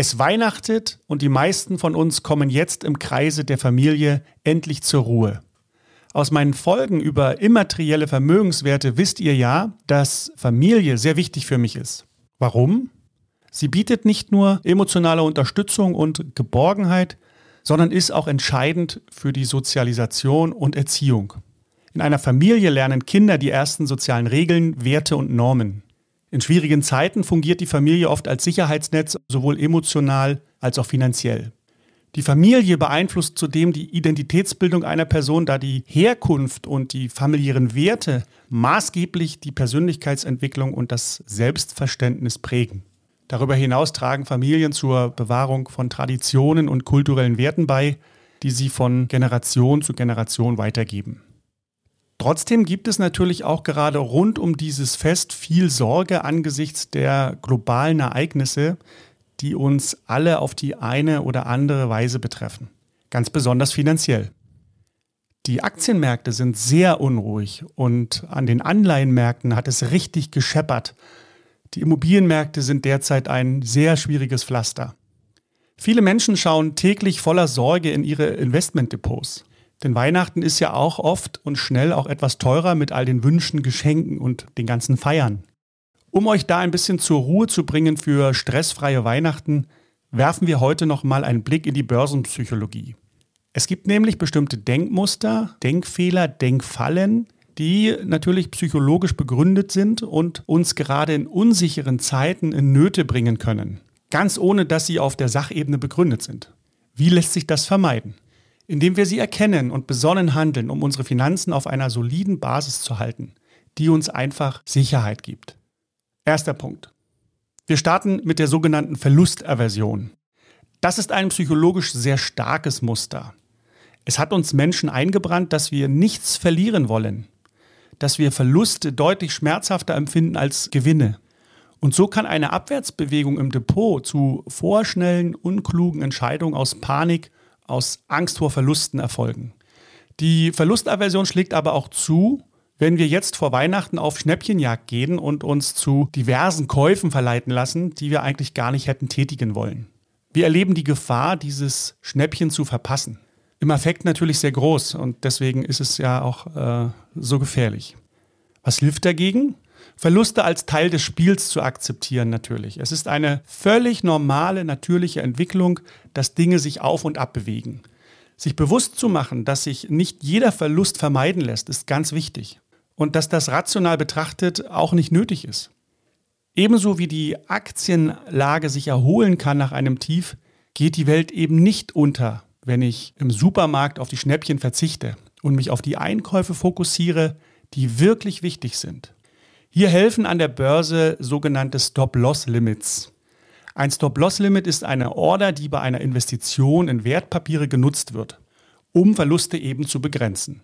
Es weihnachtet und die meisten von uns kommen jetzt im Kreise der Familie endlich zur Ruhe. Aus meinen Folgen über immaterielle Vermögenswerte wisst ihr ja, dass Familie sehr wichtig für mich ist. Warum? Sie bietet nicht nur emotionale Unterstützung und Geborgenheit, sondern ist auch entscheidend für die Sozialisation und Erziehung. In einer Familie lernen Kinder die ersten sozialen Regeln, Werte und Normen. In schwierigen Zeiten fungiert die Familie oft als Sicherheitsnetz, sowohl emotional als auch finanziell. Die Familie beeinflusst zudem die Identitätsbildung einer Person, da die Herkunft und die familiären Werte maßgeblich die Persönlichkeitsentwicklung und das Selbstverständnis prägen. Darüber hinaus tragen Familien zur Bewahrung von Traditionen und kulturellen Werten bei, die sie von Generation zu Generation weitergeben. Trotzdem gibt es natürlich auch gerade rund um dieses Fest viel Sorge angesichts der globalen Ereignisse, die uns alle auf die eine oder andere Weise betreffen. Ganz besonders finanziell. Die Aktienmärkte sind sehr unruhig und an den Anleihenmärkten hat es richtig gescheppert. Die Immobilienmärkte sind derzeit ein sehr schwieriges Pflaster. Viele Menschen schauen täglich voller Sorge in ihre Investmentdepots. Denn Weihnachten ist ja auch oft und schnell auch etwas teurer mit all den Wünschen, Geschenken und den ganzen Feiern. Um euch da ein bisschen zur Ruhe zu bringen für stressfreie Weihnachten, werfen wir heute noch mal einen Blick in die Börsenpsychologie. Es gibt nämlich bestimmte Denkmuster, Denkfehler, Denkfallen, die natürlich psychologisch begründet sind und uns gerade in unsicheren Zeiten in Nöte bringen können, ganz ohne dass sie auf der Sachebene begründet sind. Wie lässt sich das vermeiden? Indem wir sie erkennen und besonnen handeln, um unsere Finanzen auf einer soliden Basis zu halten, die uns einfach Sicherheit gibt. Erster Punkt. Wir starten mit der sogenannten Verlustaversion. Das ist ein psychologisch sehr starkes Muster. Es hat uns Menschen eingebrannt, dass wir nichts verlieren wollen, dass wir Verluste deutlich schmerzhafter empfinden als Gewinne. Und so kann eine Abwärtsbewegung im Depot zu vorschnellen, unklugen Entscheidungen aus Panik aus Angst vor Verlusten erfolgen. Die Verlustaversion schlägt aber auch zu, wenn wir jetzt vor Weihnachten auf Schnäppchenjagd gehen und uns zu diversen Käufen verleiten lassen, die wir eigentlich gar nicht hätten tätigen wollen. Wir erleben die Gefahr, dieses Schnäppchen zu verpassen. Im Affekt natürlich sehr groß und deswegen ist es ja auch äh, so gefährlich. Was hilft dagegen? Verluste als Teil des Spiels zu akzeptieren natürlich. Es ist eine völlig normale, natürliche Entwicklung, dass Dinge sich auf und ab bewegen. Sich bewusst zu machen, dass sich nicht jeder Verlust vermeiden lässt, ist ganz wichtig. Und dass das rational betrachtet auch nicht nötig ist. Ebenso wie die Aktienlage sich erholen kann nach einem Tief, geht die Welt eben nicht unter, wenn ich im Supermarkt auf die Schnäppchen verzichte und mich auf die Einkäufe fokussiere, die wirklich wichtig sind. Hier helfen an der Börse sogenannte Stop-Loss-Limits. Ein Stop-Loss-Limit ist eine Order, die bei einer Investition in Wertpapiere genutzt wird, um Verluste eben zu begrenzen.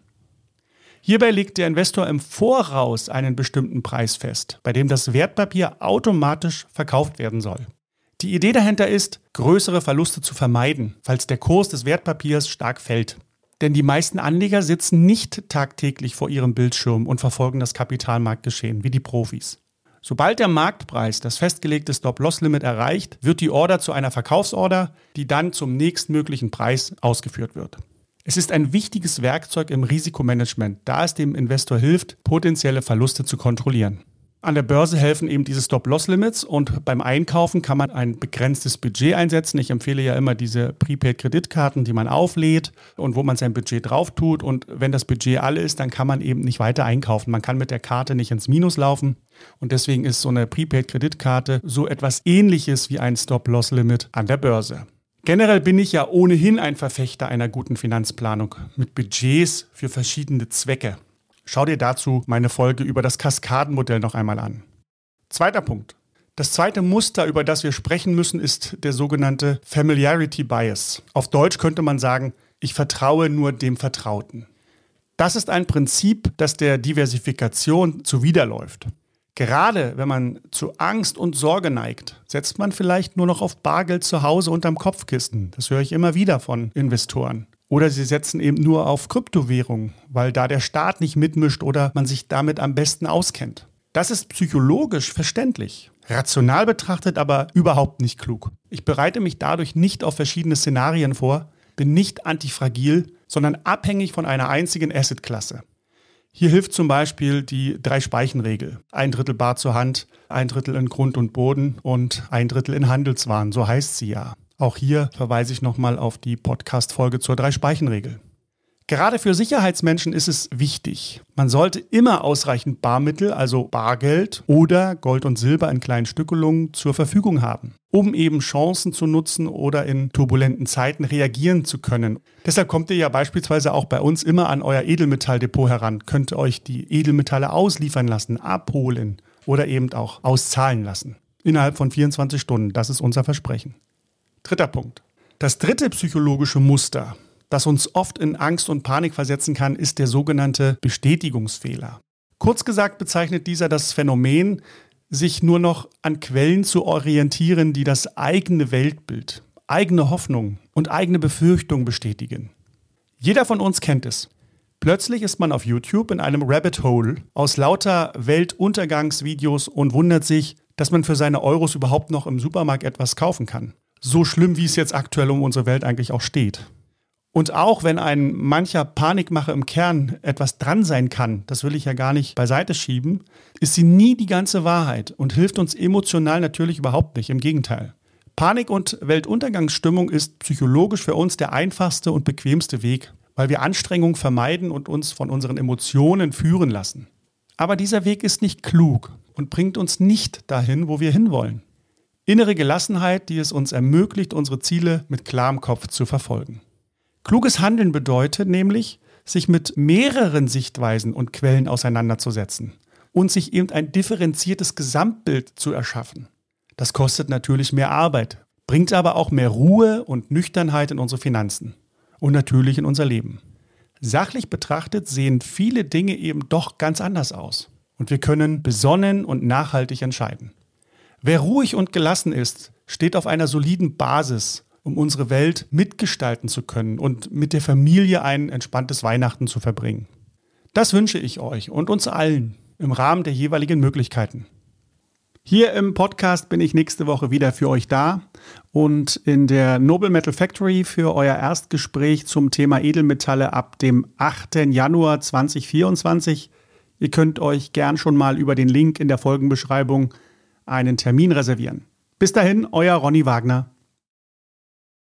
Hierbei legt der Investor im Voraus einen bestimmten Preis fest, bei dem das Wertpapier automatisch verkauft werden soll. Die Idee dahinter ist, größere Verluste zu vermeiden, falls der Kurs des Wertpapiers stark fällt. Denn die meisten Anleger sitzen nicht tagtäglich vor ihrem Bildschirm und verfolgen das Kapitalmarktgeschehen wie die Profis. Sobald der Marktpreis das festgelegte Stop-Loss-Limit erreicht, wird die Order zu einer Verkaufsorder, die dann zum nächstmöglichen Preis ausgeführt wird. Es ist ein wichtiges Werkzeug im Risikomanagement, da es dem Investor hilft, potenzielle Verluste zu kontrollieren. An der Börse helfen eben diese Stop-Loss-Limits und beim Einkaufen kann man ein begrenztes Budget einsetzen. Ich empfehle ja immer diese Prepaid-Kreditkarten, die man auflädt und wo man sein Budget drauf tut. Und wenn das Budget alle ist, dann kann man eben nicht weiter einkaufen. Man kann mit der Karte nicht ins Minus laufen. Und deswegen ist so eine Prepaid-Kreditkarte so etwas ähnliches wie ein Stop-Loss-Limit an der Börse. Generell bin ich ja ohnehin ein Verfechter einer guten Finanzplanung mit Budgets für verschiedene Zwecke. Schau dir dazu meine Folge über das Kaskadenmodell noch einmal an. Zweiter Punkt. Das zweite Muster, über das wir sprechen müssen, ist der sogenannte Familiarity Bias. Auf Deutsch könnte man sagen, ich vertraue nur dem Vertrauten. Das ist ein Prinzip, das der Diversifikation zuwiderläuft. Gerade wenn man zu Angst und Sorge neigt, setzt man vielleicht nur noch auf Bargeld zu Hause unterm Kopfkissen. Das höre ich immer wieder von Investoren. Oder sie setzen eben nur auf Kryptowährungen, weil da der Staat nicht mitmischt oder man sich damit am besten auskennt. Das ist psychologisch verständlich. Rational betrachtet aber überhaupt nicht klug. Ich bereite mich dadurch nicht auf verschiedene Szenarien vor, bin nicht antifragil, sondern abhängig von einer einzigen Assetklasse. Hier hilft zum Beispiel die Drei-Speichen-Regel. Ein Drittel Bar zur Hand, ein Drittel in Grund und Boden und ein Drittel in Handelswaren. So heißt sie ja. Auch hier verweise ich nochmal auf die Podcast-Folge zur Drei-Speichen-Regel. Gerade für Sicherheitsmenschen ist es wichtig. Man sollte immer ausreichend Barmittel, also Bargeld oder Gold und Silber in kleinen Stückelungen zur Verfügung haben, um eben Chancen zu nutzen oder in turbulenten Zeiten reagieren zu können. Deshalb kommt ihr ja beispielsweise auch bei uns immer an euer Edelmetalldepot heran, könnt euch die Edelmetalle ausliefern lassen, abholen oder eben auch auszahlen lassen. Innerhalb von 24 Stunden, das ist unser Versprechen. Dritter Punkt. Das dritte psychologische Muster, das uns oft in Angst und Panik versetzen kann, ist der sogenannte Bestätigungsfehler. Kurz gesagt bezeichnet dieser das Phänomen, sich nur noch an Quellen zu orientieren, die das eigene Weltbild, eigene Hoffnung und eigene Befürchtung bestätigen. Jeder von uns kennt es. Plötzlich ist man auf YouTube in einem Rabbit Hole aus lauter Weltuntergangsvideos und wundert sich, dass man für seine Euros überhaupt noch im Supermarkt etwas kaufen kann. So schlimm, wie es jetzt aktuell um unsere Welt eigentlich auch steht. Und auch wenn ein mancher Panikmache im Kern etwas dran sein kann, das will ich ja gar nicht beiseite schieben, ist sie nie die ganze Wahrheit und hilft uns emotional natürlich überhaupt nicht. Im Gegenteil. Panik und Weltuntergangsstimmung ist psychologisch für uns der einfachste und bequemste Weg, weil wir Anstrengung vermeiden und uns von unseren Emotionen führen lassen. Aber dieser Weg ist nicht klug und bringt uns nicht dahin, wo wir hinwollen. Innere Gelassenheit, die es uns ermöglicht, unsere Ziele mit klarem Kopf zu verfolgen. Kluges Handeln bedeutet nämlich, sich mit mehreren Sichtweisen und Quellen auseinanderzusetzen und sich eben ein differenziertes Gesamtbild zu erschaffen. Das kostet natürlich mehr Arbeit, bringt aber auch mehr Ruhe und Nüchternheit in unsere Finanzen und natürlich in unser Leben. Sachlich betrachtet sehen viele Dinge eben doch ganz anders aus und wir können besonnen und nachhaltig entscheiden. Wer ruhig und gelassen ist, steht auf einer soliden Basis um unsere Welt mitgestalten zu können und mit der Familie ein entspanntes Weihnachten zu verbringen. Das wünsche ich euch und uns allen im Rahmen der jeweiligen Möglichkeiten. Hier im Podcast bin ich nächste Woche wieder für euch da und in der Noble Metal Factory für euer Erstgespräch zum Thema Edelmetalle ab dem 8. Januar 2024. Ihr könnt euch gern schon mal über den Link in der Folgenbeschreibung einen Termin reservieren. Bis dahin, euer Ronny Wagner.